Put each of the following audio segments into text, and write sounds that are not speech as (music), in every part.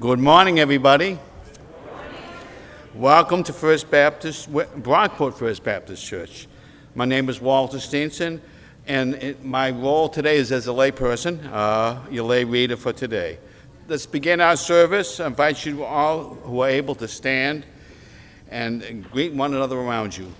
Good morning, everybody. Welcome to First Baptist, Brockport First Baptist Church. My name is Walter Steenson, and it, my role today is as a layperson, uh, your lay reader for today. Let's begin our service. I invite you all who are able to stand and greet one another around you.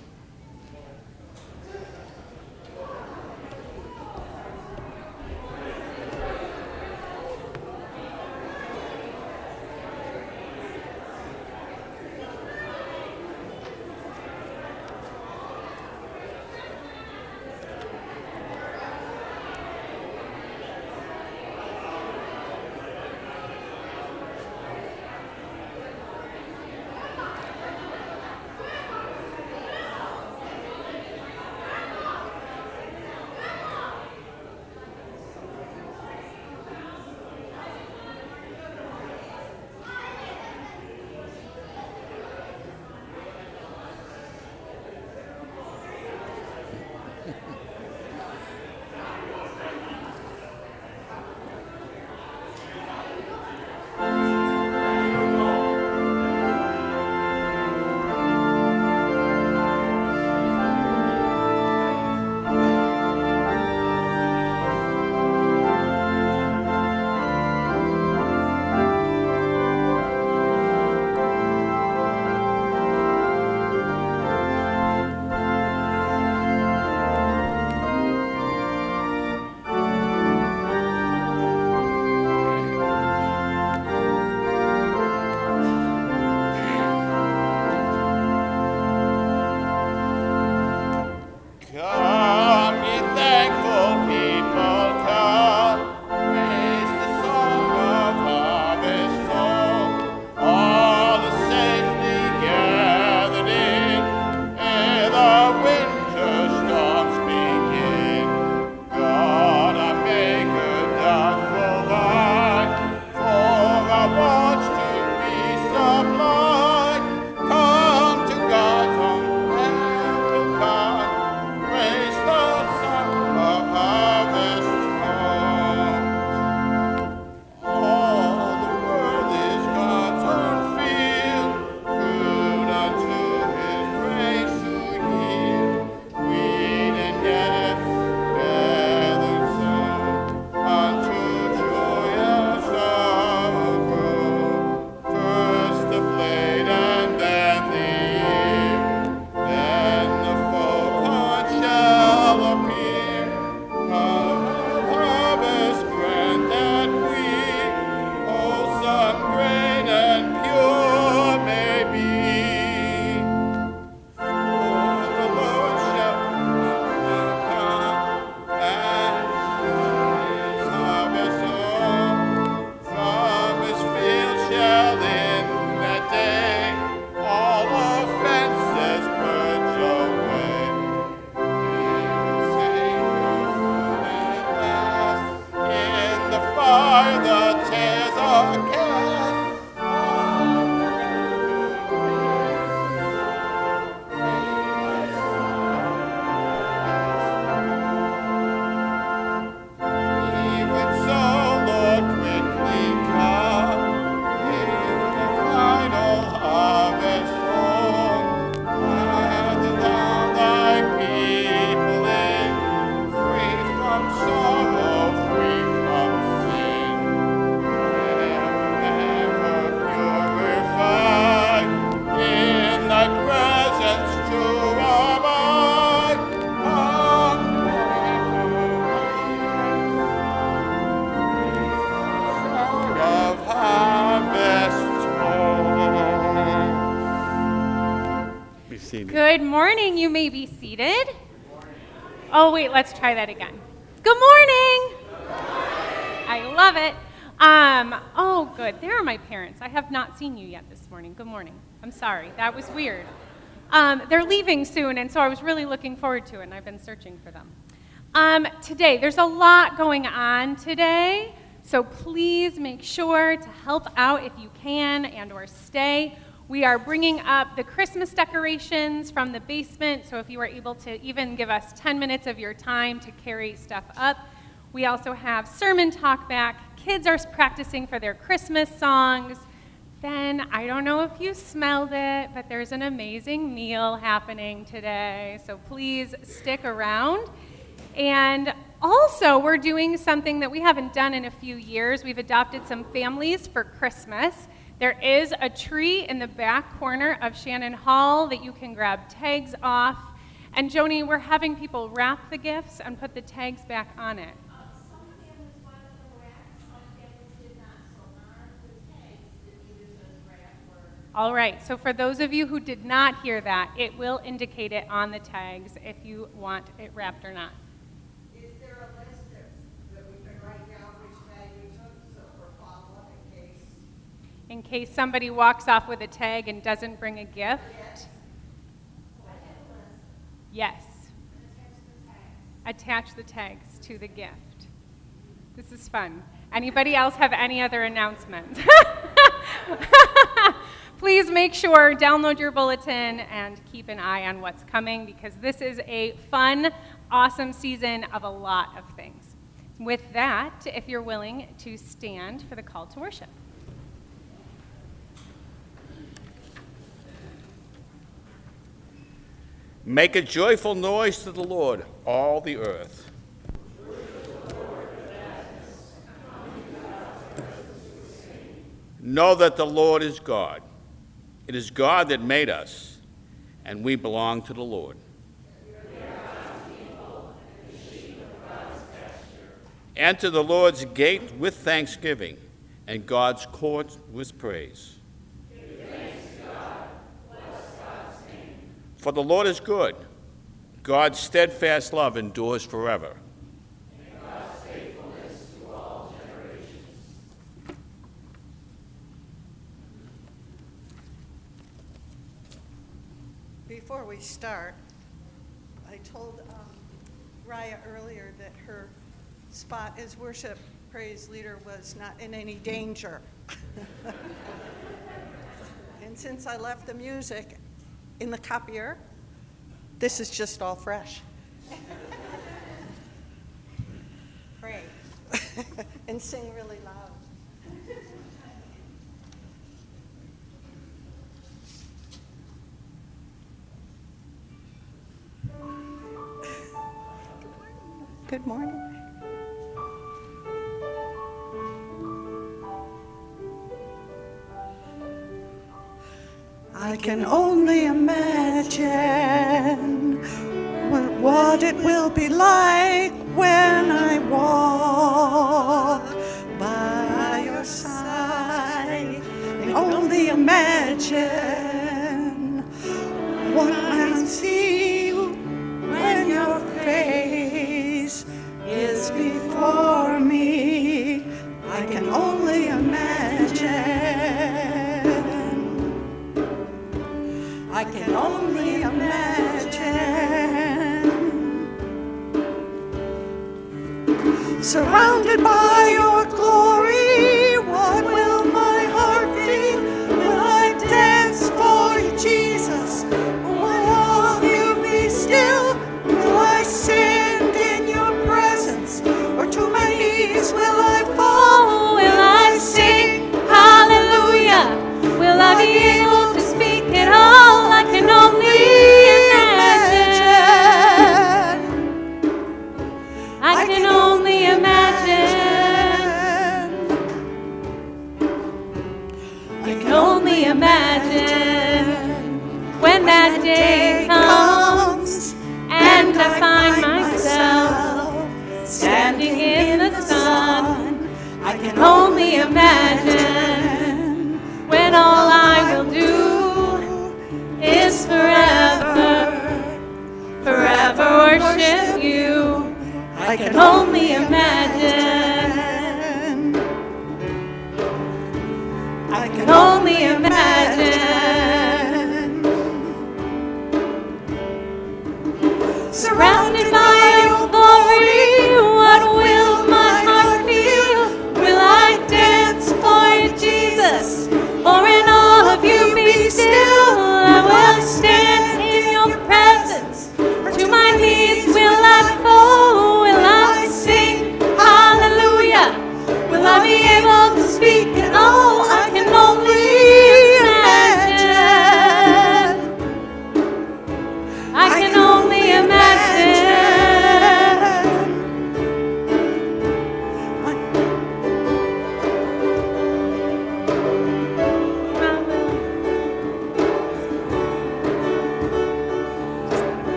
Try that again. Good morning. I love it. Um, oh, good. There are my parents. I have not seen you yet this morning. Good morning. I'm sorry. That was weird. Um, they're leaving soon, and so I was really looking forward to it, and I've been searching for them. Um, today, there's a lot going on today, so please make sure to help out if you can and or stay. We are bringing up the Christmas decorations from the basement, so if you are able to even give us 10 minutes of your time to carry stuff up. We also have sermon talk back, kids are practicing for their Christmas songs. Then I don't know if you smelled it, but there's an amazing meal happening today. So please stick around. And also, we're doing something that we haven't done in a few years. We've adopted some families for Christmas. There is a tree in the back corner of Shannon Hall that you can grab tags off. And Joni, we're having people wrap the gifts and put the tags back on it. All right, so for those of you who did not hear that, it will indicate it on the tags if you want it wrapped or not. Is there a list that, that we can write down which tag we took, so for follow-up in case? In case somebody walks off with a tag and doesn't bring a gift? Yes. Attach the tags to the gift. This is fun. Anybody else have any other announcements? (laughs) Please make sure, download your bulletin and keep an eye on what's coming because this is a fun, awesome season of a lot of things. With that, if you're willing to stand for the call to worship. Make a joyful noise to the Lord, all the earth. Know that the Lord is God. It is God that made us, and we belong to the Lord. Enter the Lord's gate with thanksgiving, and God's court with praise. For the Lord is good. God's steadfast love endures forever. Before we start, I told um, Raya earlier that her spot as worship praise leader was not in any danger. (laughs) and since I left the music in the copier, this is just all fresh. Pray (laughs) and sing really loud. Good morning. I can only imagine what- it will be like when I walk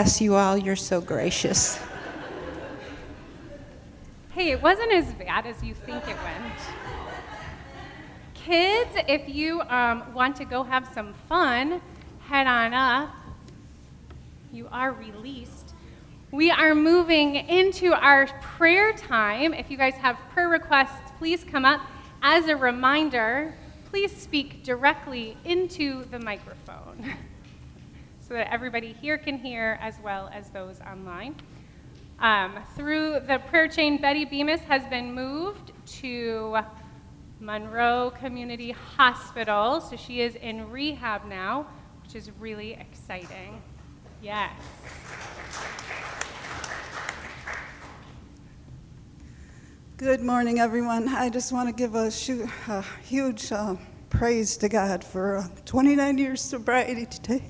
bless you all. You're so gracious. Hey, it wasn't as bad as you think it went. Kids, if you um, want to go have some fun, head on up. You are released. We are moving into our prayer time. If you guys have prayer requests, please come up. As a reminder, please speak directly into the microphone (laughs) so that everybody here can hear as well as those online. Um, through the prayer chain, Betty Bemis has been moved to Monroe Community Hospital. So she is in rehab now, which is really exciting. Yes. Good morning, everyone. I just want to give a, a huge uh, praise to God for uh, 29 years sobriety today.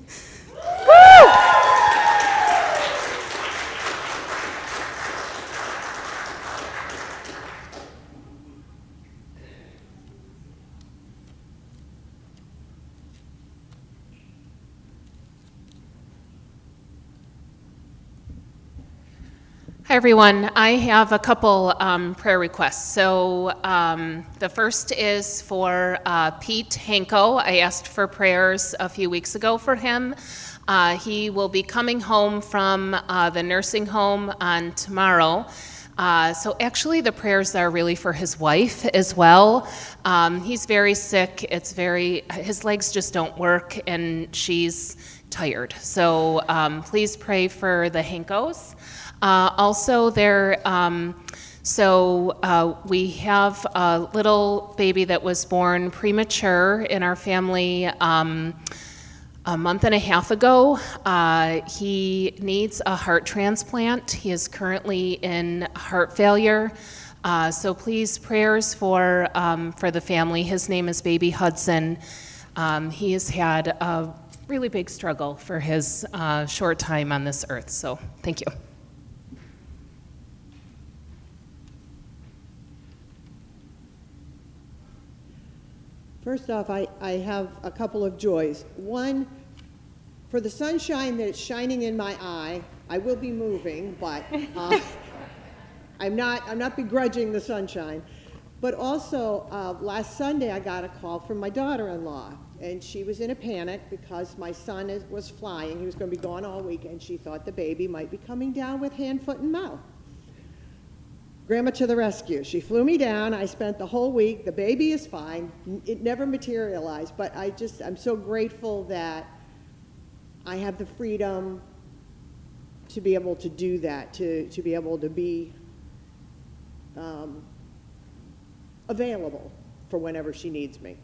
Hi, everyone. I have a couple um, prayer requests. So, um, the first is for uh, Pete Hanko. I asked for prayers a few weeks ago for him. Uh, he will be coming home from uh, the nursing home on tomorrow. Uh, so, actually, the prayers are really for his wife as well. Um, he's very sick. It's very, his legs just don't work, and she's tired. So, um, please pray for the Hankos. Uh, also, there, um, so uh, we have a little baby that was born premature in our family um, a month and a half ago. Uh, he needs a heart transplant. He is currently in heart failure. Uh, so please, prayers for um, for the family. His name is Baby Hudson. Um, he has had a really big struggle for his uh, short time on this earth. So thank you. First off, I, I have a couple of joys. One, for the sunshine that is shining in my eye, I will be moving, but uh, (laughs) I'm not I'm not begrudging the sunshine. But also, uh, last Sunday I got a call from my daughter-in-law, and she was in a panic because my son is, was flying. He was going to be gone all week, and she thought the baby might be coming down with hand, foot, and mouth. Grandma to the rescue. She flew me down. I spent the whole week. The baby is fine. It never materialized, but I just, I'm so grateful that I have the freedom to be able to do that, to, to be able to be um, available for whenever she needs me.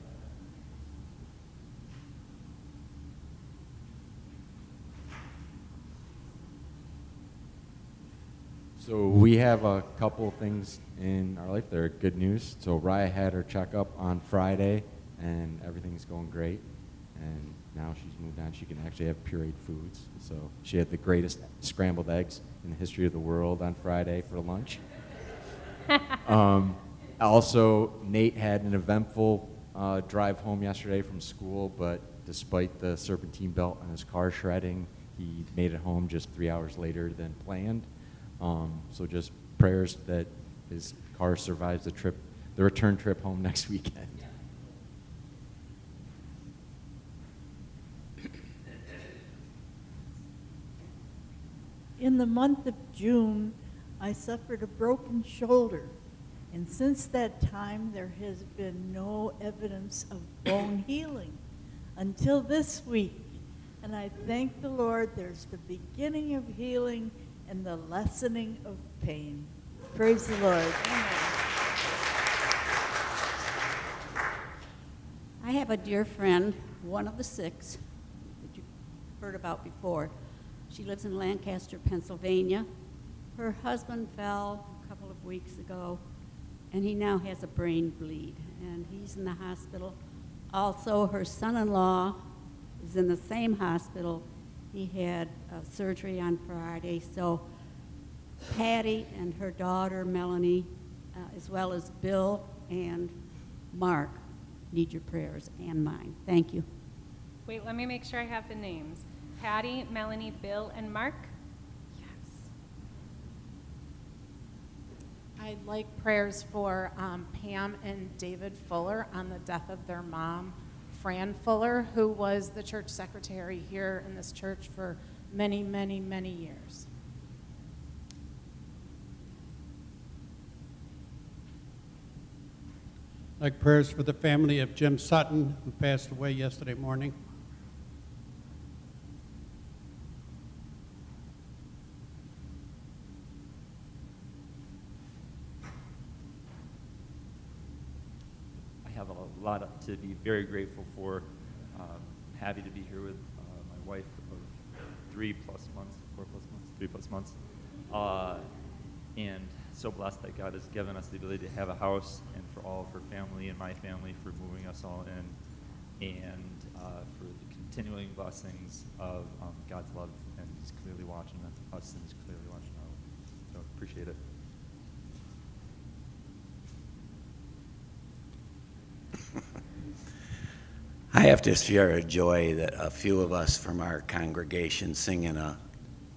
So we have a couple things in our life that are good news. So Raya had her checkup on Friday, and everything's going great. And now she's moved on. She can actually have pureed foods. So she had the greatest scrambled eggs in the history of the world on Friday for lunch. (laughs) um, also, Nate had an eventful uh, drive home yesterday from school, but despite the serpentine belt on his car shredding, he made it home just three hours later than planned. Um, so just prayers that his car survives the trip, the return trip home (laughs) next weekend. In the month of June, I suffered a broken shoulder, and since that time, there has been no evidence of bone (coughs) healing until this week. And I thank the Lord there's the beginning of healing and the lessening of pain. Praise the Lord. I have a dear friend, one of the six that you heard about before. She lives in Lancaster, Pennsylvania. Her husband fell a couple of weeks ago, and he now has a brain bleed, and he's in the hospital. Also, her son in law is in the same hospital. He had uh, surgery on Friday. So Patty and her daughter, Melanie, uh, as well as Bill and Mark, need your prayers and mine. Thank you. Wait, let me make sure I have the names Patty, Melanie, Bill, and Mark. I'd like prayers for um, Pam and David Fuller on the death of their mom. Fran Fuller, who was the church secretary here in this church for many, many, many years. Like prayers for the family of Jim Sutton, who passed away yesterday morning. I have a lot to be very grateful for. Um, happy to be here with uh, my wife of three plus months, four plus months, three plus months. Uh, and so blessed that God has given us the ability to have a house and for all of her family and my family for moving us all in and uh, for the continuing blessings of um, God's love and He's clearly watching us and He's clearly watching out. So appreciate it. I have to share a joy that a few of us from our congregation sing in a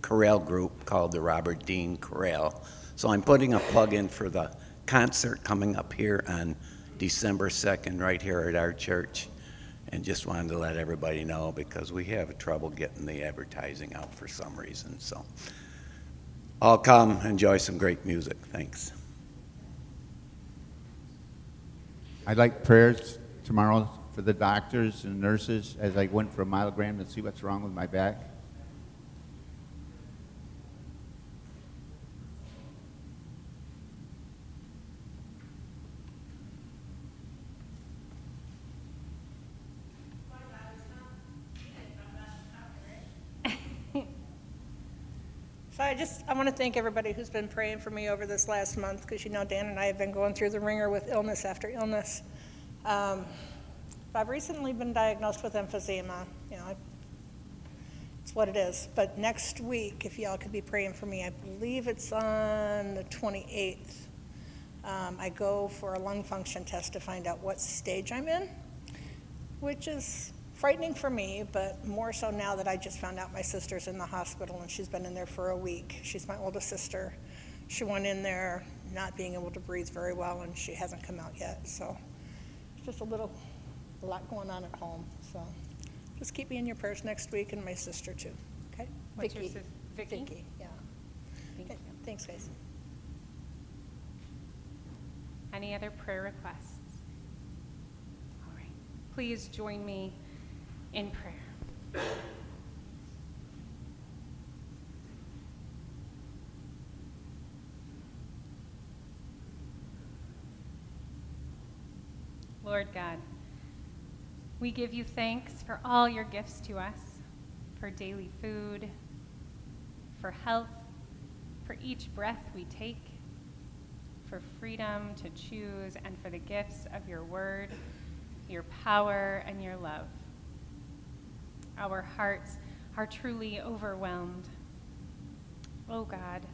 chorale group called the Robert Dean Chorale. So I'm putting a plug in for the concert coming up here on December 2nd, right here at our church. And just wanted to let everybody know because we have trouble getting the advertising out for some reason. So I'll come enjoy some great music. Thanks. I'd like prayers tomorrow for the doctors and nurses as I went for a myelogram to see what's wrong with my back. (laughs) So I just, I want to thank everybody who's been praying for me over this last month, because you know Dan and I have been going through the wringer with illness after illness. Um, I've recently been diagnosed with emphysema, you know, I- it's what it is. But next week, if y'all could be praying for me, I believe it's on the 28th. Um, I go for a lung function test to find out what stage I'm in, which is frightening for me, but more so now that I just found out my sister's in the hospital and she's been in there for a week. She's my oldest sister. She went in there not being able to breathe very well and she hasn't come out yet. So it's just a little, a lot going on at home. So just keep me in your prayers next week and my sister too. Okay? What's your Vicky. sis- Vicky? Vicky, yeah. Thank you. Thanks, guys. Any other prayer requests? All right. Please join me in prayer. Lord God, we give you thanks for all your gifts to us, for daily food, for health, for each breath we take, for freedom to choose, and for the gifts of your word, your power, and your love. Our hearts are truly overwhelmed. Oh God,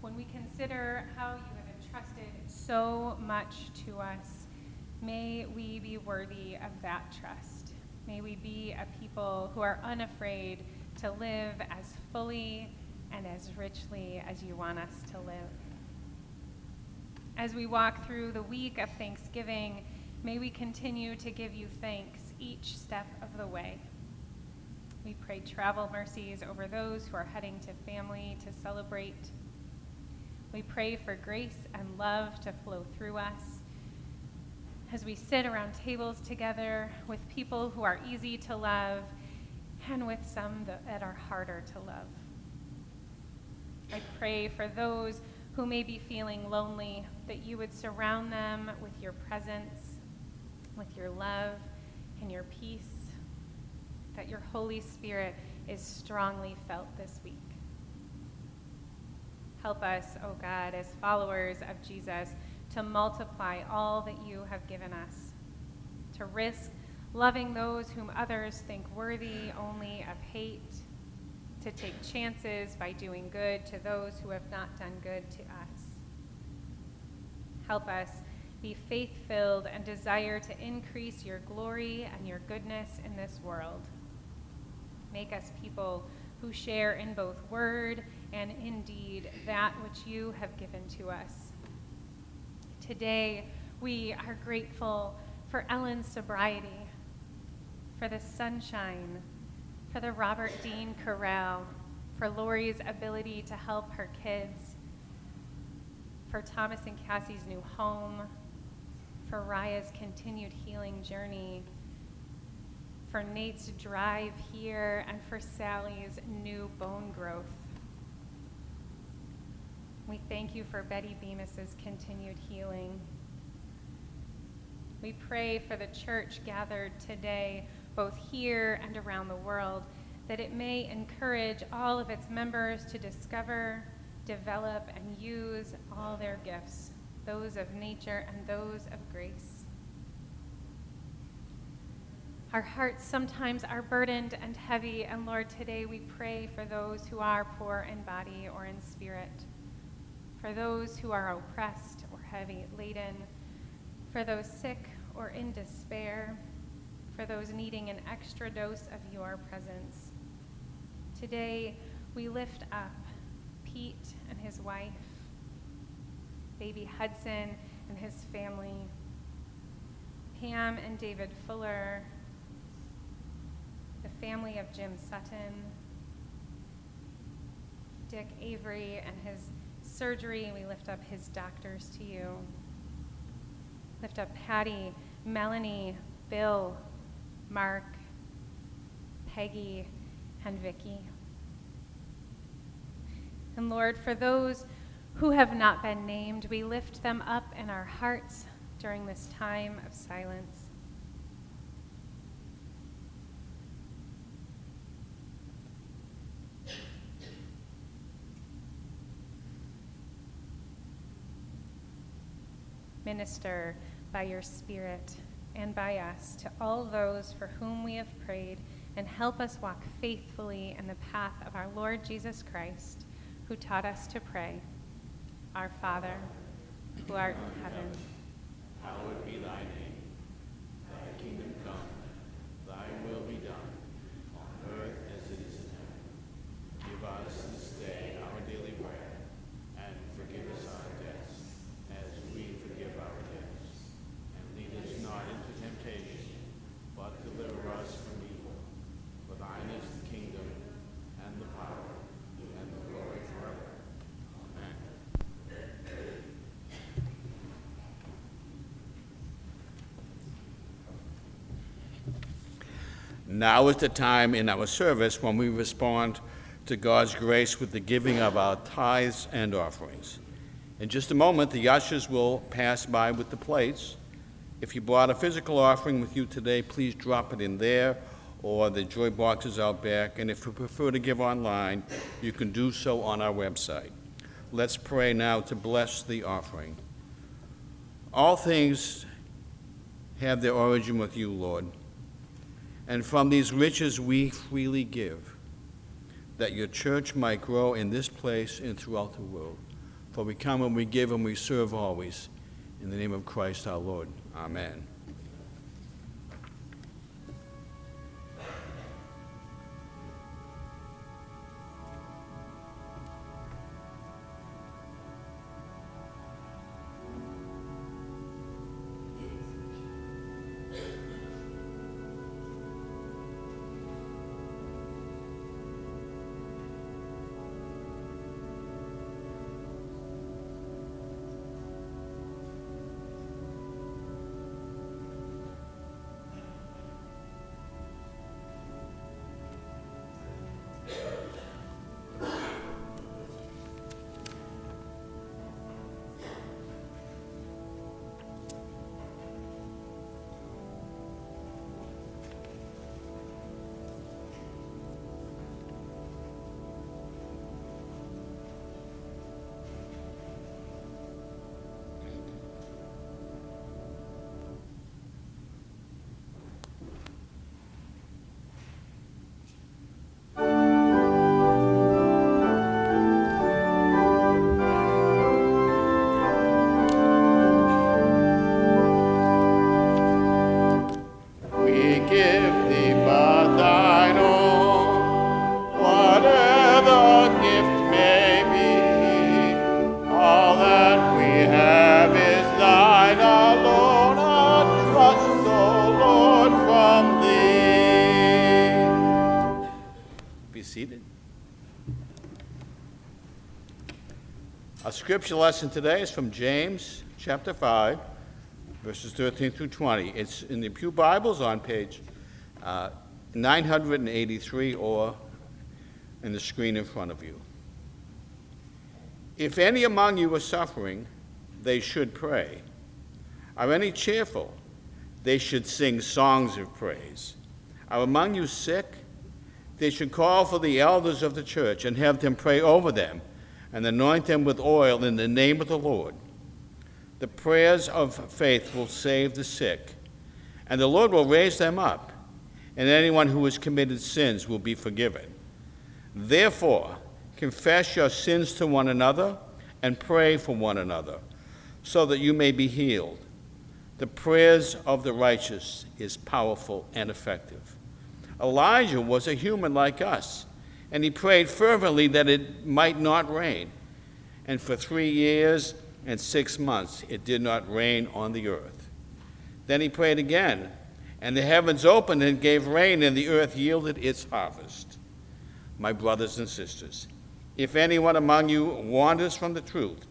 when we consider how you have entrusted so much to us, may we be worthy of that trust. May we be a people who are unafraid to live as fully and as richly as you want us to live. As we walk through the week of Thanksgiving, may we continue to give you thanks each step of the way. We pray travel mercies over those who are heading to family to celebrate. We pray for grace and love to flow through us as we sit around tables together with people who are easy to love and with some that are harder to love. I pray for those who may be feeling lonely that you would surround them with your presence, with your love and your peace, that your Holy Spirit is strongly felt this week. Help us, O oh God, as followers of Jesus, to multiply all that you have given us, to risk loving those whom others think worthy only of hate, to take chances by doing good to those who have not done good to us. Help us be faith filled and desire to increase your glory and your goodness in this world. Make us people who share in both word and in deed that which you have given to us. Today, we are grateful for Ellen's sobriety, for the sunshine, for the Robert Dean Chorale, for Lori's ability to help her kids, for Thomas and Cassie's new home, for Raya's continued healing journey, for Nate's drive here, and for Sally's new bone growth. We thank you for Betty Bemis's continued healing. We pray for the church gathered today, both here and around the world, that it may encourage all of its members to discover, develop, and use all their gifts, those of nature and those of grace. Our hearts sometimes are burdened and heavy, and Lord, today we pray for those who are poor in body or in spirit for those who are oppressed or heavy laden, for those sick or in despair, for those needing an extra dose of your presence. Today, we lift up Pete and his wife, baby Hudson and his family, Pam and David Fuller, the family of Jim Sutton, Dick Avery and his surgery, we lift up his doctors to you. Lift up Patty, Melanie, Bill, Mark, Peggy, and Vicki. And Lord, for those who have not been named, we lift them up in our hearts during this time of silence. Minister by your Spirit and by us to all those for whom we have prayed, and help us walk faithfully in the path of our Lord Jesus Christ, who taught us to pray. Our Father, who art in heaven, hallowed be thy name. Thy kingdom come, thy will be done, on earth as it is in heaven. Give us this day our daily bread, and forgive us our debts, as we forgive our debtors. And lead us not into temptation, but deliver us from evil. For thine is the kingdom, and the power, and the glory forever. Amen. Now is the time in our service when we respond to God's grace with the giving of our tithes and offerings. In just a moment, the ushers will pass by with the plates. If you brought a physical offering with you today, please drop it in there or the joy boxes out back. And if you prefer to give online, you can do so on our website. Let's pray now to bless the offering. All things have their origin with you, Lord. And from these riches we freely give, that your church might grow in this place and throughout the world. For we come and we give and we serve always. In the name of Christ our Lord. Amen. Scripture lesson today is from James chapter 5, verses 13 through 20. It's in the Pew Bibles on page uh, 983 or in the screen in front of you. If any among you are suffering, they should pray. Are any cheerful? They should sing songs of praise. Are among you sick? They should call for the elders of the church and have them pray over them and anoint them with oil in the name of the Lord. The prayers of faith will save the sick, and the Lord will raise them up, and anyone who has committed sins will be forgiven. Therefore, confess your sins to one another and pray for one another, so that you may be healed. The prayers of the righteous is powerful and effective. Elijah was a human like us, and he prayed fervently that it might not rain. And for three years and six months it did not rain on the earth. Then he prayed again, and the heavens opened and gave rain, and the earth yielded its harvest. My brothers and sisters, if anyone among you wanders from the truth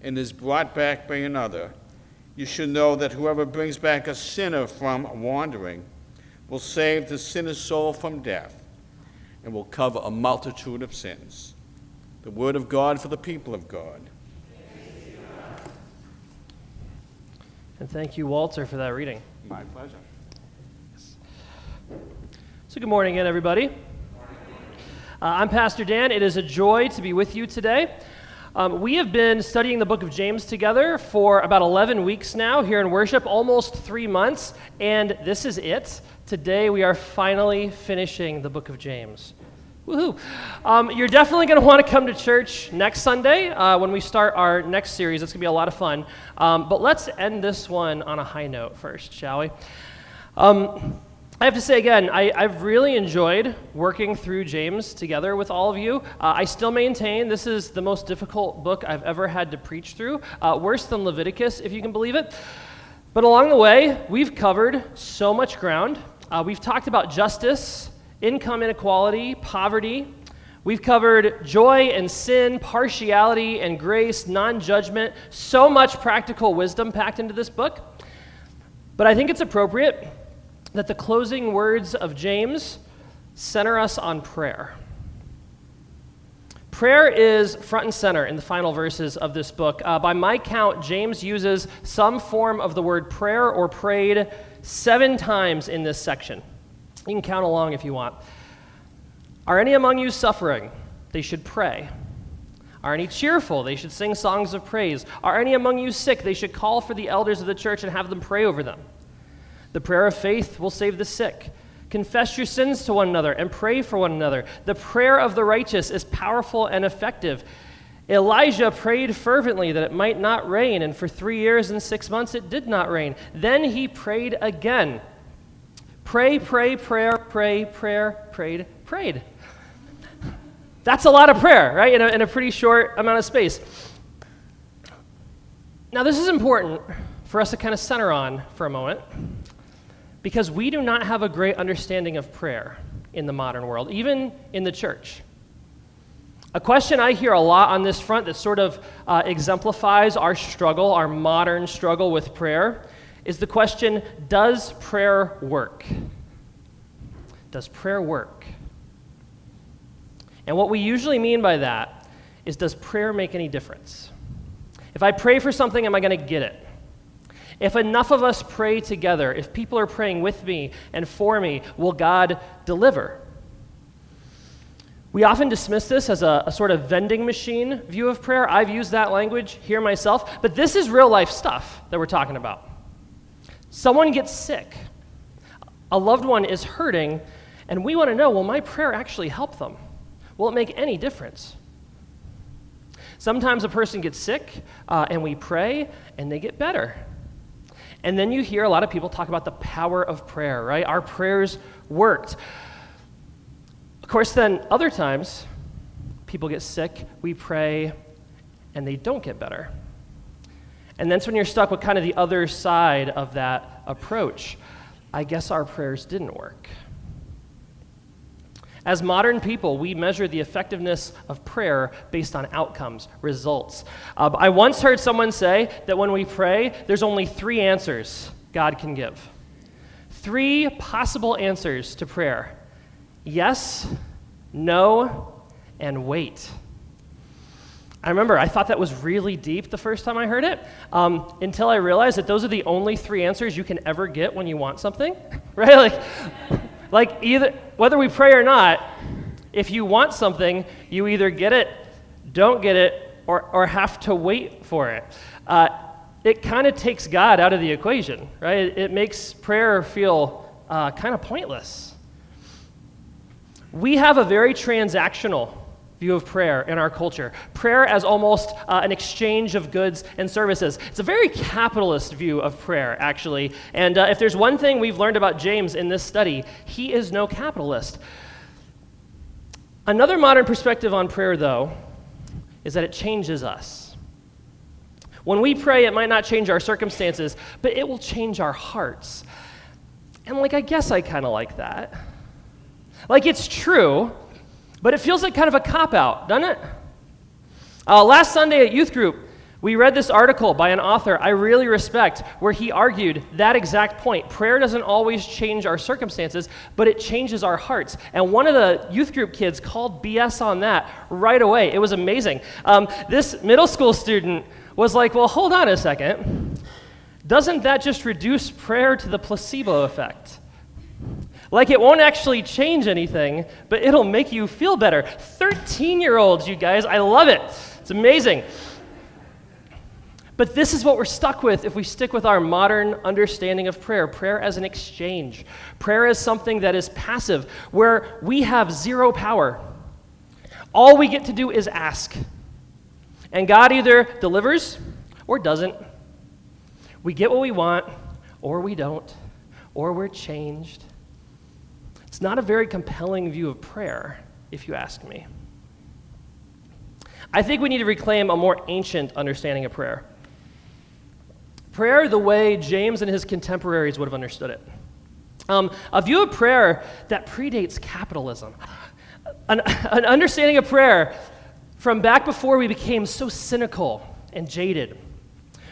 and is brought back by another, you should know that whoever brings back a sinner from wandering will save the sinner's soul from death and will cover a multitude of sins. The word of God for the people of God. And thank you, Walter, for that reading. My pleasure. So, good morning again, everybody. Uh, I'm Pastor Dan. It is a joy to be with you today. Um, we have been studying the book of James together for about 11 weeks now here in worship, almost three months, and this is it. Today we are finally finishing the book of James. Woohoo! Um, you're definitely going to want to come to church next Sunday uh, when we start our next series. It's going to be a lot of fun. Um, but let's end this one on a high note first, shall we? I have to say again, I, have really enjoyed working through James together with all of you. Uh, I still maintain this is the most difficult book I've ever had to preach through, uh, worse than Leviticus, if you can believe it. But along the way, we've covered so much ground. Uh, we've talked about justice, income inequality, poverty. We've covered joy and sin, partiality and grace, non judgment, so much practical wisdom packed into this book. But I think it's appropriate that the closing words of James center us on prayer. Prayer is front and center in the final verses of this book. Uh, by my count, James uses some form of the word prayer or prayed seven times in this section. You can count along if you want. Are any among you suffering? They should pray. Are any cheerful? They should sing songs of praise. Are any among you sick? They should call for the elders of the church and have them pray over them. The prayer of faith will save the sick. Confess your sins to one another and pray for one another. The prayer of the righteous is powerful and effective. Elijah prayed fervently that it might not rain, and for three years and six months it did not rain. Then he prayed again. Pray, pray, prayer, pray, prayer, prayed, prayed. That's a lot of prayer, right? In a, in a pretty short amount of space. Now, this is important for us to kind of center on for a moment because we do not have a great understanding of prayer in the modern world, even in the church. A question I hear a lot on this front that sort of uh, exemplifies our struggle, our modern struggle with prayer, is the question Does prayer work? Does prayer work? And what we usually mean by that is Does prayer make any difference? If I pray for something, am I going to get it? If enough of us pray together, if people are praying with me and for me, will God deliver? We often dismiss this as a, a, sort of vending machine view of prayer. I've used that language here myself, but this is real life stuff that we're talking about. Someone gets sick, a loved one is hurting, and we want to know will my prayer actually help them? Will it make any difference? Sometimes a person gets sick, uh, and we pray, and they get better. And then you hear a lot of people talk about the power of prayer, right? Our prayers worked. Of course, then other times, people get sick, we pray, and they don't get better. And that's when you're stuck with kind of the other side of that approach. I guess our prayers didn't work. As modern people, we measure the effectiveness of prayer based on outcomes, results. Uh, I once heard someone say that when we pray, there's only three answers God can give. Three possible answers to prayer yes, no, and wait. I remember I thought that was really deep the first time I heard it, um, until I realized that those are the only three answers you can ever get when you want something, (laughs) right? Like, like either whether we pray or not, if you want something, you either get it, don't get it, or, or have to wait for it. Uh, it kind of takes God out of the equation, right? It, it makes prayer feel uh, kind of pointless. We have a very transactional view of prayer in our culture. Prayer as almost uh, an exchange of goods and services. It's a very capitalist view of prayer, actually. And uh, if there's one thing we've learned about James in this study, he is no capitalist. Another modern perspective on prayer, though, is that it changes us. When we pray, it might not change our circumstances, but it will change our hearts. And, like, I guess I kind of like that. Like, it's true but it feels like kind of a cop out, doesn't it? Uh, last Sunday at youth group, we read this article by an author I really respect where he argued that exact point. Prayer doesn't always change our circumstances, but it changes our hearts. And one of the youth group kids called BS on that right away. It was amazing. Um, this middle school student was like, Well, hold on a second. Doesn't that just reduce prayer to the placebo effect? Like it won't actually change anything, but it'll make you feel better. 13 year olds, you guys, I love it. It's amazing. But this is what we're stuck with if we stick with our modern understanding of prayer prayer as an exchange, prayer as something that is passive, where we have zero power. All we get to do is ask. And God either delivers or doesn't. We get what we want, or we don't, or we're changed. It's not a very compelling view of prayer, if you ask me. I think we need to reclaim a more ancient understanding of prayer. Prayer, the way James and his contemporaries would have understood it. Um, a view of prayer that predates capitalism. An, an understanding of prayer from back before we became so cynical and jaded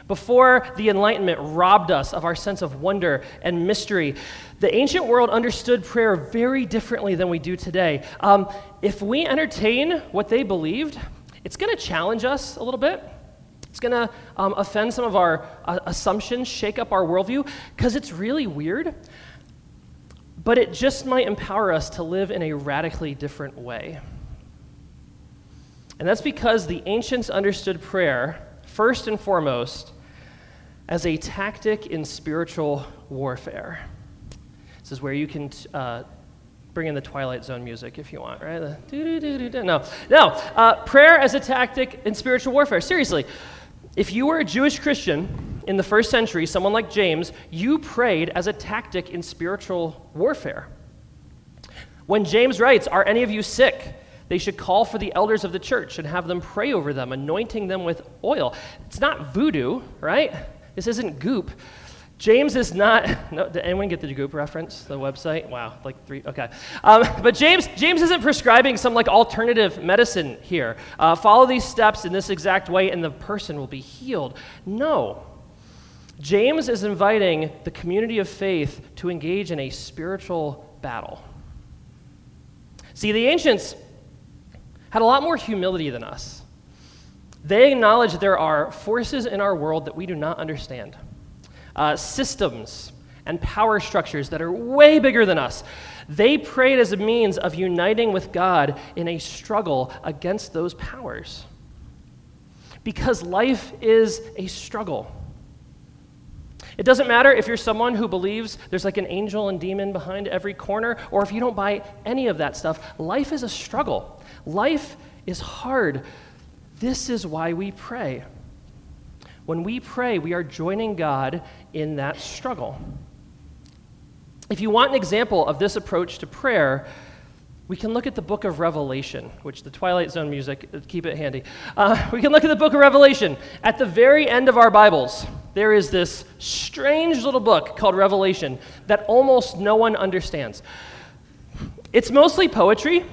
before the Enlightenment robbed us of our sense of wonder and mystery, the ancient world understood prayer very differently than we do today. Um, if we entertain what they believed, it's going to challenge us a little bit. It's going to um, offend some of our uh, assumptions, shake up our worldview, because it's really weird. But it just might empower us to live in a radically different way. And that's because the ancients understood prayer, first and foremost, as a tactic in spiritual warfare. This is where you can uh, bring in the Twilight Zone music if you want, right? No, no. Uh, prayer as a tactic in spiritual warfare. Seriously, if you were a Jewish Christian in the first century, someone like James, you prayed as a tactic in spiritual warfare. When James writes, Are any of you sick? They should call for the elders of the church and have them pray over them, anointing them with oil. It's not voodoo, right? This isn't goop. James is not. No, did anyone get the Goop reference? The website? Wow, like three. Okay, um, but James James isn't prescribing some like alternative medicine here. Uh, follow these steps in this exact way, and the person will be healed. No. James is inviting the community of faith to engage in a spiritual battle. See, the ancients had a lot more humility than us. They acknowledge there are forces in our world that we do not understand, uh, systems and power structures that are way bigger than us. They prayed as a means of uniting with God in a struggle against those powers. Because life is a struggle. It doesn't matter if you're someone who believes there's like an angel and demon behind every corner, or if you don't buy any of that stuff. Life is a struggle. Life is hard. This is why we pray. When we pray, we are joining God in that struggle. If you want an example of this approach to prayer, we can look at the book of Revelation, which the Twilight Zone music, uh, keep it handy. Uh, (laughs) we can look at the book of Revelation. At the very end of our Bibles, there is this strange little book called Revelation that almost no one understands. It's mostly poetry,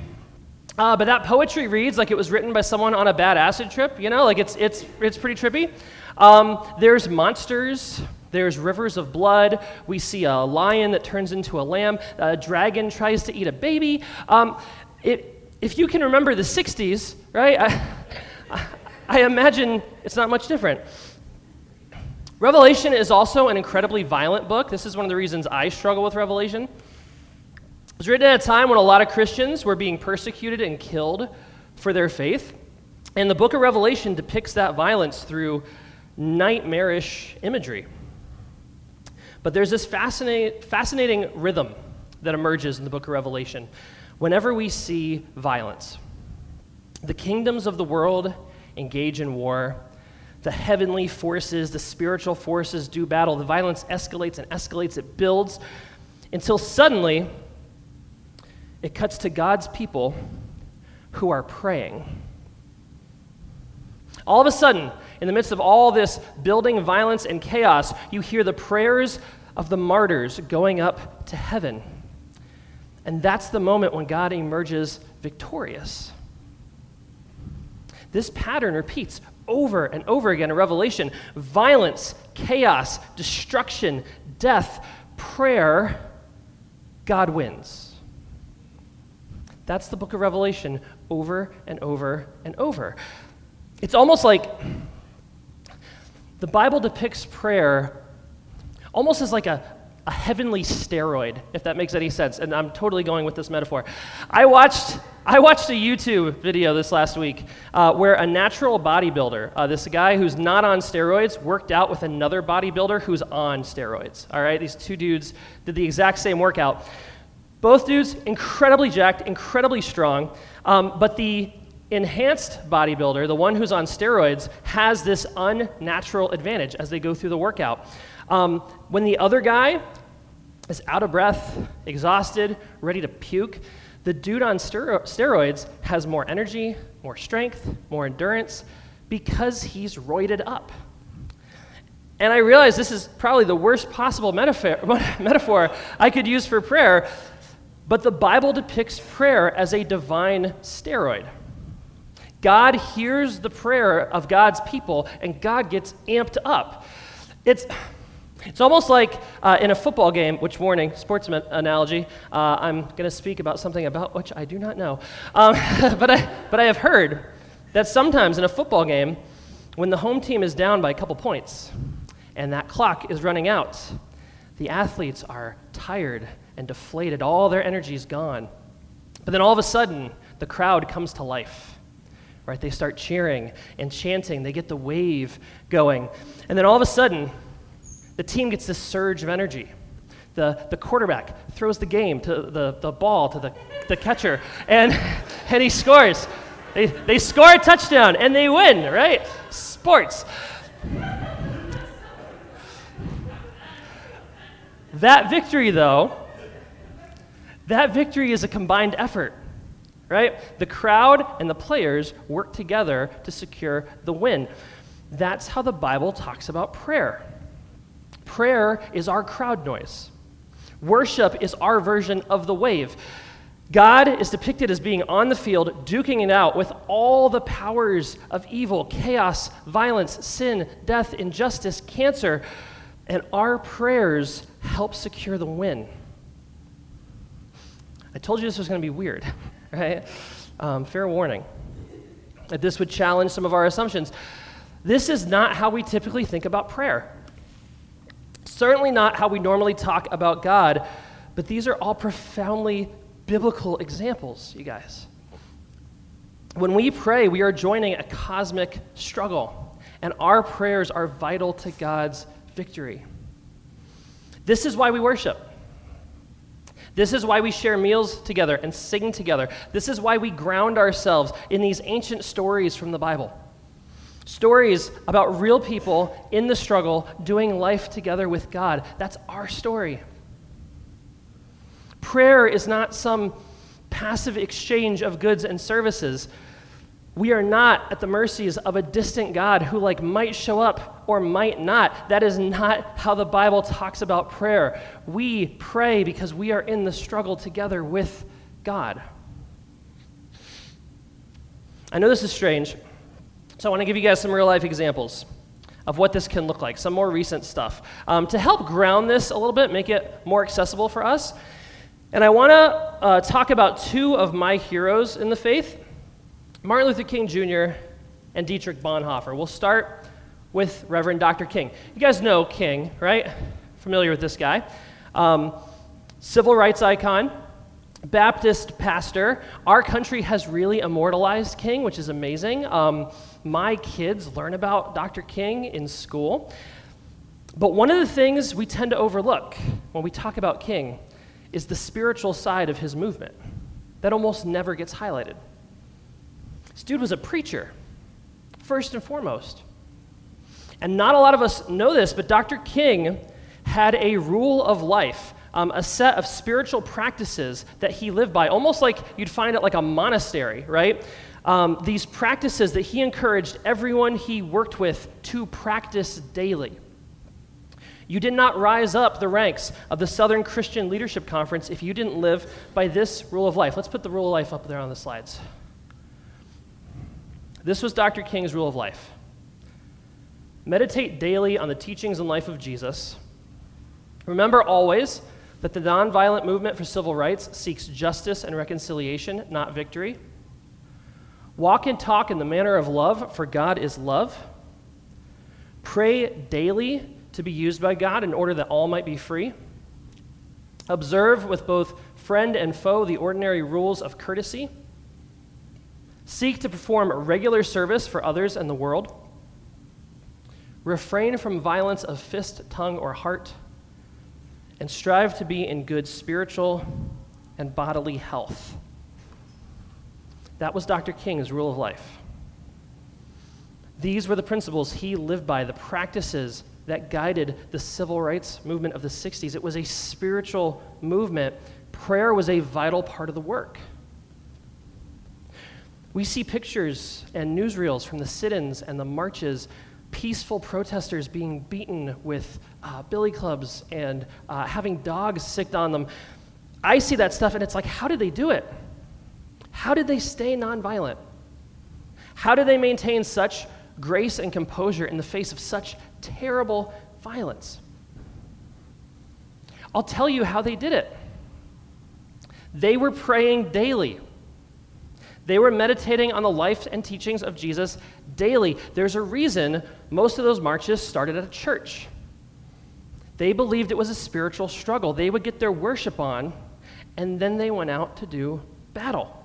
uh, but that poetry reads like it was written by someone on a bad acid trip, you know, like it's, it's, it's pretty trippy. Um, there's monsters, there's rivers of blood. We see a lion that turns into a lamb. A dragon tries to eat a baby. Um, it, if you can remember the 60s, right, I, I imagine it's not much different. Revelation is also an incredibly violent book. This is one of the reasons I struggle with Revelation. It was written at a time when a lot of Christians were being persecuted and killed for their faith. And the book of Revelation depicts that violence through nightmarish imagery. But there's this fascinating, fascinating rhythm that emerges in the book of Revelation whenever we see violence. The kingdoms of the world engage in war. The heavenly forces, the spiritual forces do battle. The violence escalates and escalates, it builds until suddenly it cuts to God's people who are praying. All of a sudden, in the midst of all this building violence and chaos, you hear the prayers of the martyrs going up to heaven. And that's the moment when God emerges victorious. This pattern repeats over and over again in Revelation violence, chaos, destruction, death, prayer, God wins. That's the book of Revelation over and over and over. It's almost like the Bible depicts prayer almost as like a, a heavenly steroid, if that makes any sense. And I'm totally going with this metaphor. I watched, I watched a YouTube video this last week uh, where a natural bodybuilder, uh, this guy who's not on steroids, worked out with another bodybuilder who's on steroids. All right, these two dudes did the exact same workout. Both dudes incredibly jacked, incredibly strong, um, but the enhanced bodybuilder, the one who's on steroids, has this unnatural advantage as they go through the workout. Um, when the other guy is out of breath, exhausted, ready to puke, the dude on steroids has more energy, more strength, more endurance because he's roided up. And I realize this is probably the worst possible metaphor (laughs) I could use for prayer, but the Bible depicts prayer as a divine steroid. God hears the prayer of God's people, and God gets amped up. It's, it's almost like uh, in a football game, which warning, sports analogy, uh, I'm going to speak about something about which I do not know. Um, (laughs) but, I, but I have heard that sometimes in a football game, when the home team is down by a couple points and that clock is running out, the athletes are tired and deflated, all their energy is gone. But then all of a sudden, the crowd comes to life right? They start cheering and chanting, they get the wave going. And then all of a sudden, the team gets this surge of energy. The, the quarterback throws the game to the, the ball to the, the catcher, and, (laughs) and he scores. They, they score a touchdown and they win, right? Sports. That victory, though, that victory is a combined effort right? The crowd and the players work together to secure the win. That's how the Bible talks about prayer. Prayer is our crowd noise. Worship is our version of the wave. God is depicted as being on the field, duking it out with all the powers of evil, chaos, violence, sin, death, injustice, cancer, and our prayers help secure the win. I told you this was going to be weird. (laughs) right? Um, fair warning that this would challenge some of our assumptions. This is not how we typically think about prayer. Certainly not how we normally talk about God, but these are all profoundly biblical examples, you guys. When we pray, we are joining a cosmic struggle, and our prayers are vital to God's victory. This is why we worship. This is why we share meals together and sing together. This is why we ground ourselves in these ancient stories from the Bible. Stories about real people in the struggle doing life together with God. That's our story. Prayer is not some passive exchange of goods and services. We are not at the mercies of a distant God who like might show up or might not. That is not how the Bible talks about prayer. We pray because we are in the struggle together with God. I know this is strange, so I want to give you guys some real life examples of what this can look like, some more recent stuff, um, to help ground this a little bit, make it more accessible for us. And I want to uh, talk about two of my heroes in the faith Martin Luther King Jr. and Dietrich Bonhoeffer. We'll start with Reverend Dr. King. You guys know King, right? Familiar with this guy. Um, civil rights icon, Baptist pastor. Our country has really immortalized King, which is amazing. Um, my kids learn about Dr. King in school. But one of the things we tend to overlook when we talk about King is the spiritual side of his movement that almost never gets highlighted. This dude was a preacher, first and foremost. And not a lot of us know this, but Dr. King had a rule of life um, a set of spiritual practices that he lived by, almost like you'd find it like a monastery, right? Um, these practices that he encouraged everyone he worked with to practice daily. You did not rise up the ranks of the Southern Christian Leadership Conference if you didn't live by this rule of life. Let's put the rule of life up there on the slides. This was Dr. King's rule of life. Meditate daily on the teachings and life of Jesus. Remember always that the nonviolent movement for civil rights seeks justice and reconciliation, not victory. Walk and talk in the manner of love, for God is love. Pray daily to be used by God in order that all might be free. Observe with both friend and foe the ordinary rules of courtesy. Seek to perform regular service for others and the world. Refrain from violence of fist, tongue, or heart and strive to be in good spiritual and bodily health. That was Dr. King's rule of life. These were the principles he lived by, the practices that guided the civil rights movement of the 60s. It was a spiritual movement. Prayer was a vital part of the work. We see pictures and newsreels from the sit ins and the marches peaceful protesters being beaten with uh, billy clubs and uh, having dogs sicked on them. I see that stuff and it's like, how did they do it? How did they stay nonviolent? How did they maintain such grace and composure in the face of such terrible violence? I'll tell you how they did it. They were praying daily. They were meditating on the life and teachings of Jesus daily. There's a reason most of those marches started at a church. They believed it was a spiritual struggle. They would get their worship on, and then they went out to do battle.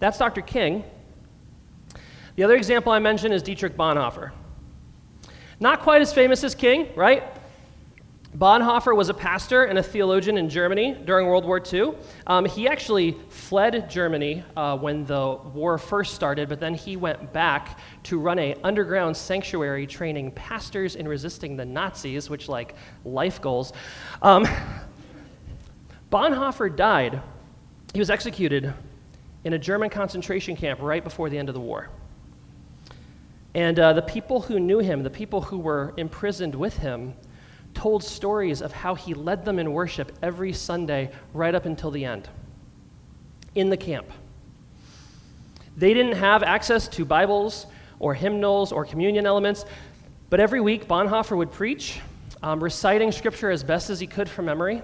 That's Dr. King. The other example I mentioned is Dietrich Bonhoeffer. Not quite as famous as King, right? Bonhoeffer was a pastor and a theologian in Germany during World War II. Um, he actually fled Germany uh, when the war first started, but then he went back to run a underground sanctuary training pastors in resisting the Nazis, which like life goals. Um, Bonhoeffer died. He was executed in a German concentration camp right before the end of the war. And uh, the people who knew him, the people who were imprisoned with him, told stories of how he led them in worship every Sunday right up until the end in the camp. They didn't have access to Bibles or hymnals or communion elements, but every week Bonhoeffer would preach, um, reciting scripture as best as he could from memory.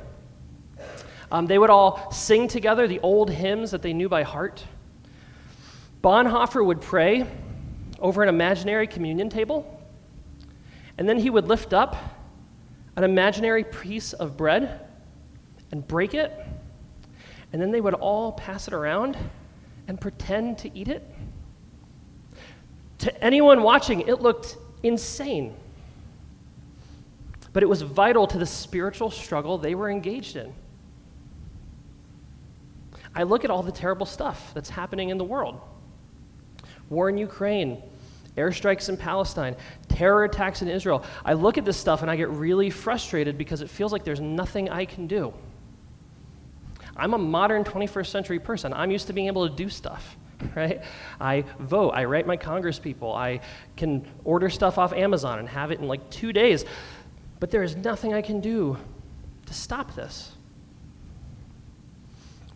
Um, they would all sing together the old hymns that they knew by heart. Bonhoeffer would pray over an imaginary communion table, and then he would lift up an imaginary piece of bread and break it, and then they would all pass it around and pretend to eat it. To anyone watching, it looked insane. But it was vital to the spiritual struggle they were engaged in. I look at all the terrible stuff that's happening in the world war in Ukraine, airstrikes in Palestine, terror attacks in Israel. I look at this stuff and I get really frustrated because it feels like there's nothing I can do. I'm a modern 21st century person. I'm used to being able to do stuff, (laughs) right? I vote, I write my Congress people, I can order stuff off Amazon and have it in like two days. But there is nothing I can do to stop this.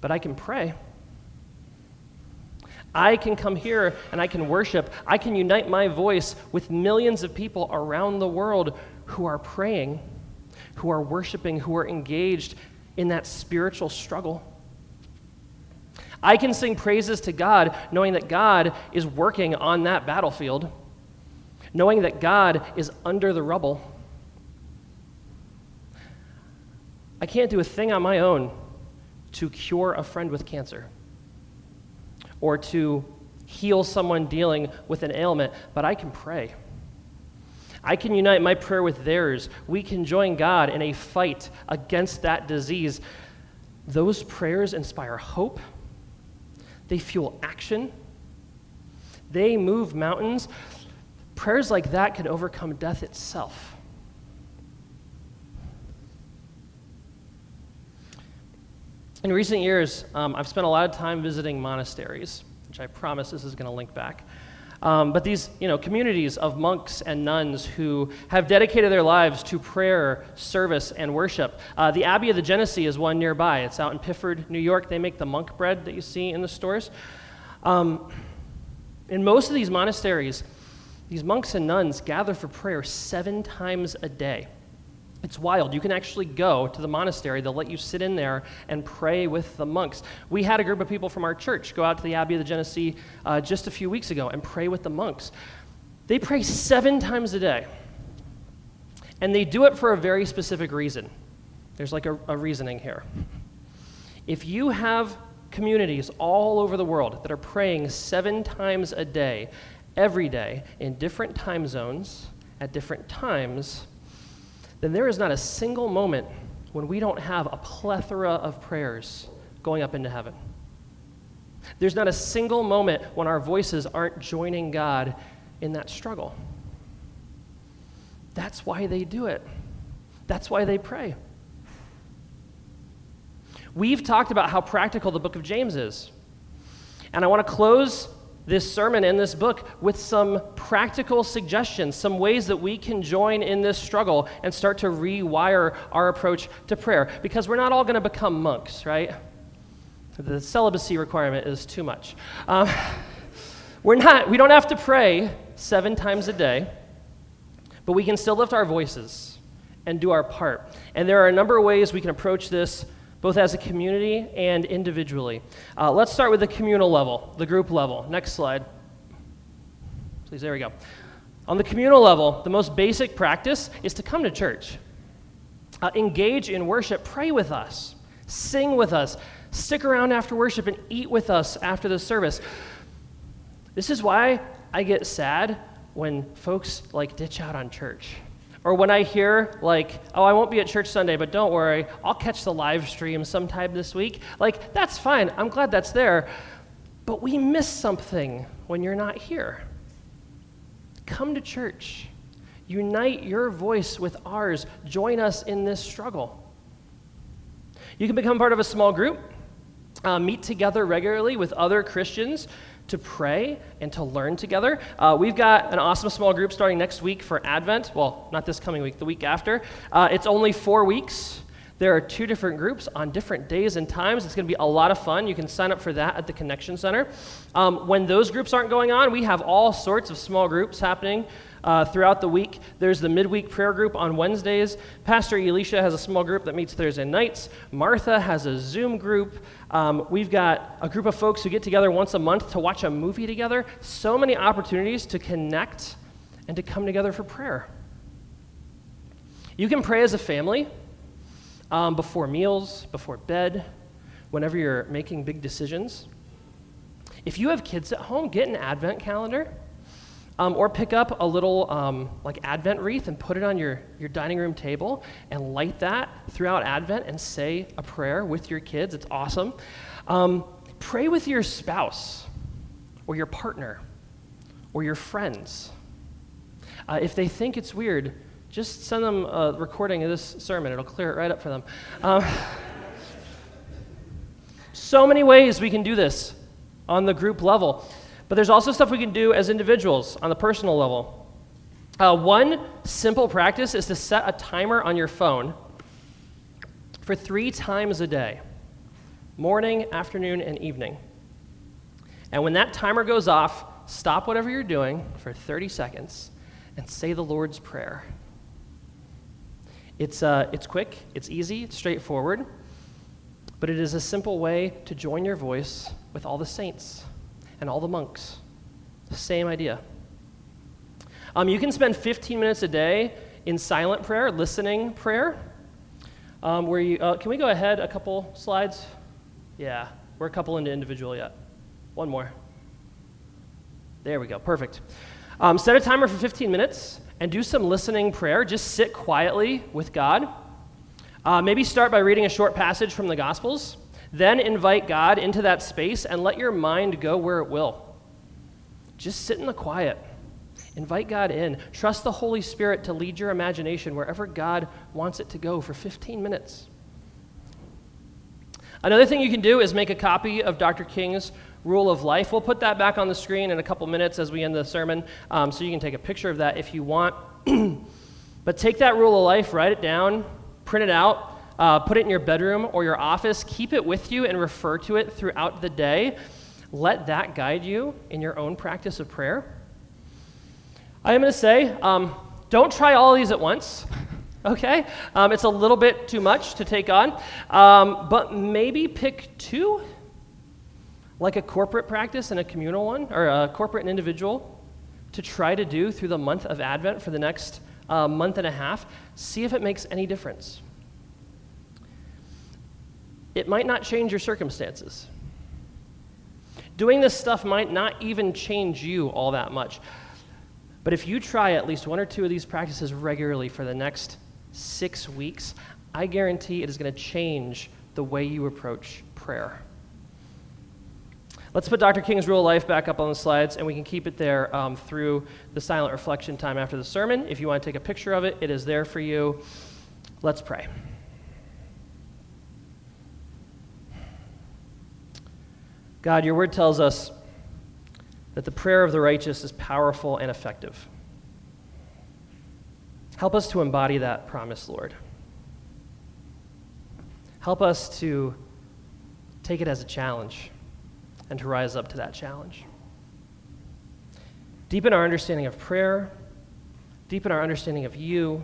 but I can pray. I can come here and I can worship. I can unite my voice with millions of people around the world who are praying, who are worshiping, who are engaged in that spiritual struggle. I can sing praises to God knowing that God is working on that battlefield, knowing that God is under the rubble. I can't do a thing on my own to cure a friend with cancer or to heal someone dealing with an ailment, but I can pray. I can unite my prayer with theirs. We can join God in a fight against that disease. Those prayers inspire hope, they fuel action, they move mountains. Prayers like that can overcome death itself. In recent years, um, I've spent a lot of time visiting monasteries, which I promise this is going to link back. Um, but these you know, communities of monks and nuns who have dedicated their lives to prayer, service, and worship. Uh, the Abbey of the Genesee is one nearby. It's out in Piffard, New York. They make the monk bread that you see in the stores. Um, in most of these monasteries, these monks and nuns gather for prayer seven times a day. It's wild. You can actually go to the monastery. They'll let you sit in there and pray with the monks. We had a group of people from our church go out to the Abbey of the Genesee uh, just a few weeks ago and pray with the monks. They pray seven times a day. And they do it for a very specific reason. There's like a, a reasoning here. If you have communities all over the world that are praying seven times a day, every day, in different time zones, at different times, then there is not a single moment when we don't have a plethora of prayers going up into heaven. There's not a single moment when our voices aren't joining God in that struggle. That's why they do it. That's why they pray. We've talked about how practical the book of James is. And I want to close this sermon and this book with some practical suggestions, some ways that we can join in this struggle and start to rewire our approach to prayer. Because we're not all going to become monks, right? The celibacy requirement is too much. Um, we're not, we don't have to pray seven times a day, but we can still lift our voices and do our part. And there are a number of ways we can approach this both as a community and individually. Uh, let's start with the communal level, the group level. Next slide. Please, there we go. On the communal level, the most basic practice is to come to church, uh, engage in worship, pray with us, sing with us, stick around after worship, and eat with us after the service. This is why I get sad when folks like ditch out on church. Or when I hear, like, oh, I won't be at church Sunday, but don't worry, I'll catch the live stream sometime this week. Like, that's fine. I'm glad that's there. But we miss something when you're not here. Come to church. Unite your voice with ours. Join us in this struggle. You can become part of a small group, uh, meet together regularly with other Christians to pray and to learn together. Uh, we've got an awesome small group starting next week for Advent. Well, not this coming week, the week after. Uh, it's only four weeks. There are two different groups on different days and times. It's going to be a lot of fun. You can sign up for that at the Connection Center. Um, when those groups aren't going on, we have all sorts of small groups happening uh, throughout the week. There's the midweek prayer group on Wednesdays. Pastor Elisha has a small group that meets Thursday nights. Martha has a Zoom group. Um, we've got a group of folks who get together once a month to watch a movie together. So many opportunities to connect and to come together for prayer. You can pray as a family um, before meals, before bed, whenever you're making big decisions. If you have kids at home, get an Advent calendar um, or pick up a little um, like Advent wreath and put it on your, your dining room table and light that throughout Advent and say a prayer with your kids. It's awesome. Um, pray with your spouse or your partner or your friends. Uh, if they think it's weird, just send them a recording of this sermon. It'll clear it right up for them. Um, (laughs) so many ways we can do this on the group level. But there's also stuff we can do as individuals on the personal level. Uh, one simple practice is to set a timer on your phone for three times a day. morning, afternoon, and evening. And when that timer goes off, stop whatever you're doing for 30 seconds and say the Lord's Prayer. It's, uh, it's quick, it's easy, it's straightforward, but it is a simple way to join your voice with all the saints and all the monks. Same idea. Um, you can spend 15 minutes a day in silent prayer, listening prayer. Um, where you, uh, can we go ahead a couple slides? Yeah, we're a couple into individual yet. One more. There we go, perfect. Um, set a timer for 15 minutes and do some listening prayer. Just sit quietly with God. Uh, maybe start by reading a short passage from the Gospels. Then invite God into that space and let your mind go where it will. Just sit in the quiet. Invite God in. Trust the Holy Spirit to lead your imagination wherever God wants it to go for 15 minutes. Another thing you can do is make a copy of Dr. King's Rule of Life. We'll put that back on the screen in a couple minutes as we end the sermon, um, so you can take a picture of that if you want. (clears throat) but take that Rule of Life, write it down, print it out, uh, put it in your bedroom or your office, keep it with you, and refer to it throughout the day. Let that guide you in your own practice of prayer. I am going to say, um, don't try all these at once. (laughs) Okay? Um, it's a little bit too much to take on. Um, but maybe pick two, like a corporate practice and a communal one, or a corporate and individual, to try to do through the month of Advent for the next uh, month and a half. See if it makes any difference. It might not change your circumstances. Doing this stuff might not even change you all that much. But if you try at least one or two of these practices regularly for the next six weeks, I guarantee it is going to change the way you approach prayer. Let's put Dr. King's Rule of Life back up on the slides, and we can keep it there um, through the silent reflection time after the sermon. If you want to take a picture of it, it is there for you. Let's pray. God, your word tells us that the prayer of the righteous is powerful and effective. Help us to embody that promise, Lord. Help us to take it as a challenge and to rise up to that challenge. Deepen our understanding of prayer, deepen our understanding of you.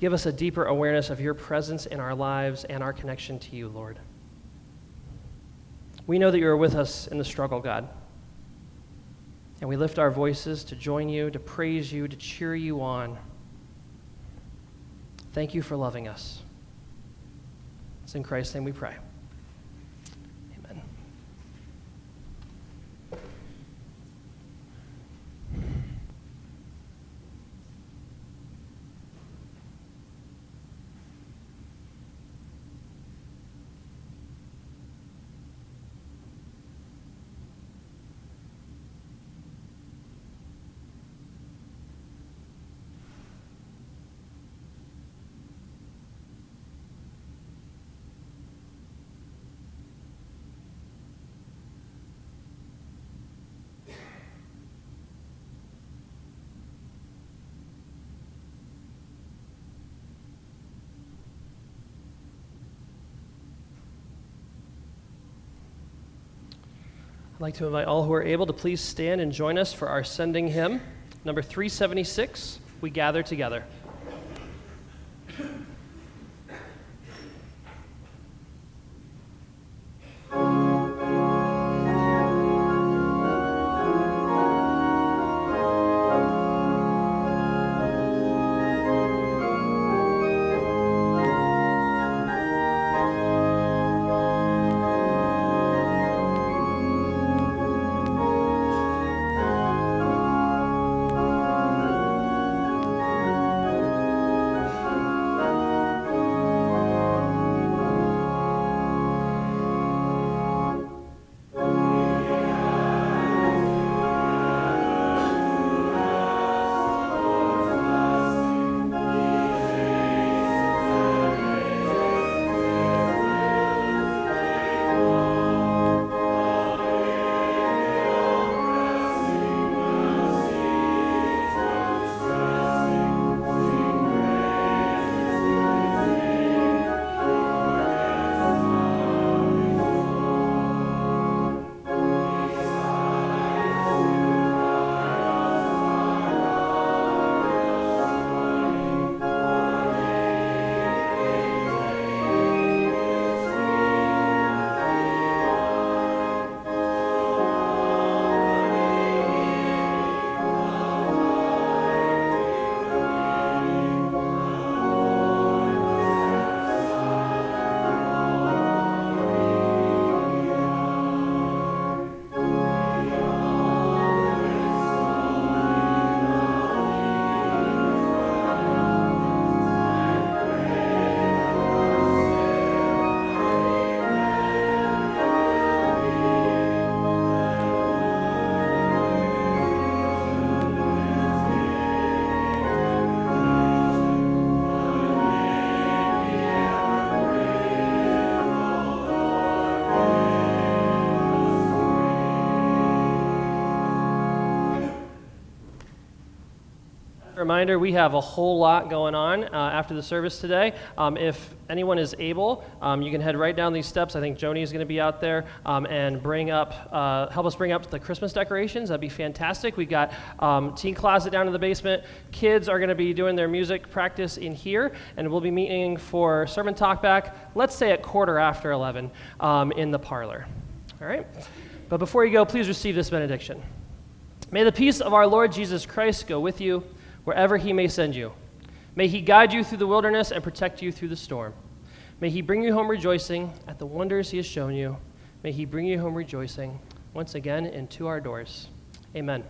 Give us a deeper awareness of your presence in our lives and our connection to you, Lord. We know that you are with us in the struggle, God. And we lift our voices to join you, to praise you, to cheer you on. Thank you for loving us. It's in Christ's name we pray. I'd like to invite all who are able to please stand and join us for our sending hymn, number 376, We Gather Together. Reminder we have a whole lot going on uh, after the service today. Um, if anyone is able, um, you can head right down these steps. I think Joni is going to be out there um, and bring up, uh, help us bring up the Christmas decorations. That'd be fantastic. We've got um, teen closet down in the basement. Kids are going to be doing their music practice in here, and we'll be meeting for sermon talk back, let's say at quarter after 11 um, in the parlor. All right? But before you go, please receive this benediction. May the peace of our Lord Jesus Christ go with you wherever he may send you. May he guide you through the wilderness and protect you through the storm. May he bring you home rejoicing at the wonders he has shown you. May he bring you home rejoicing once again into our doors. Amen.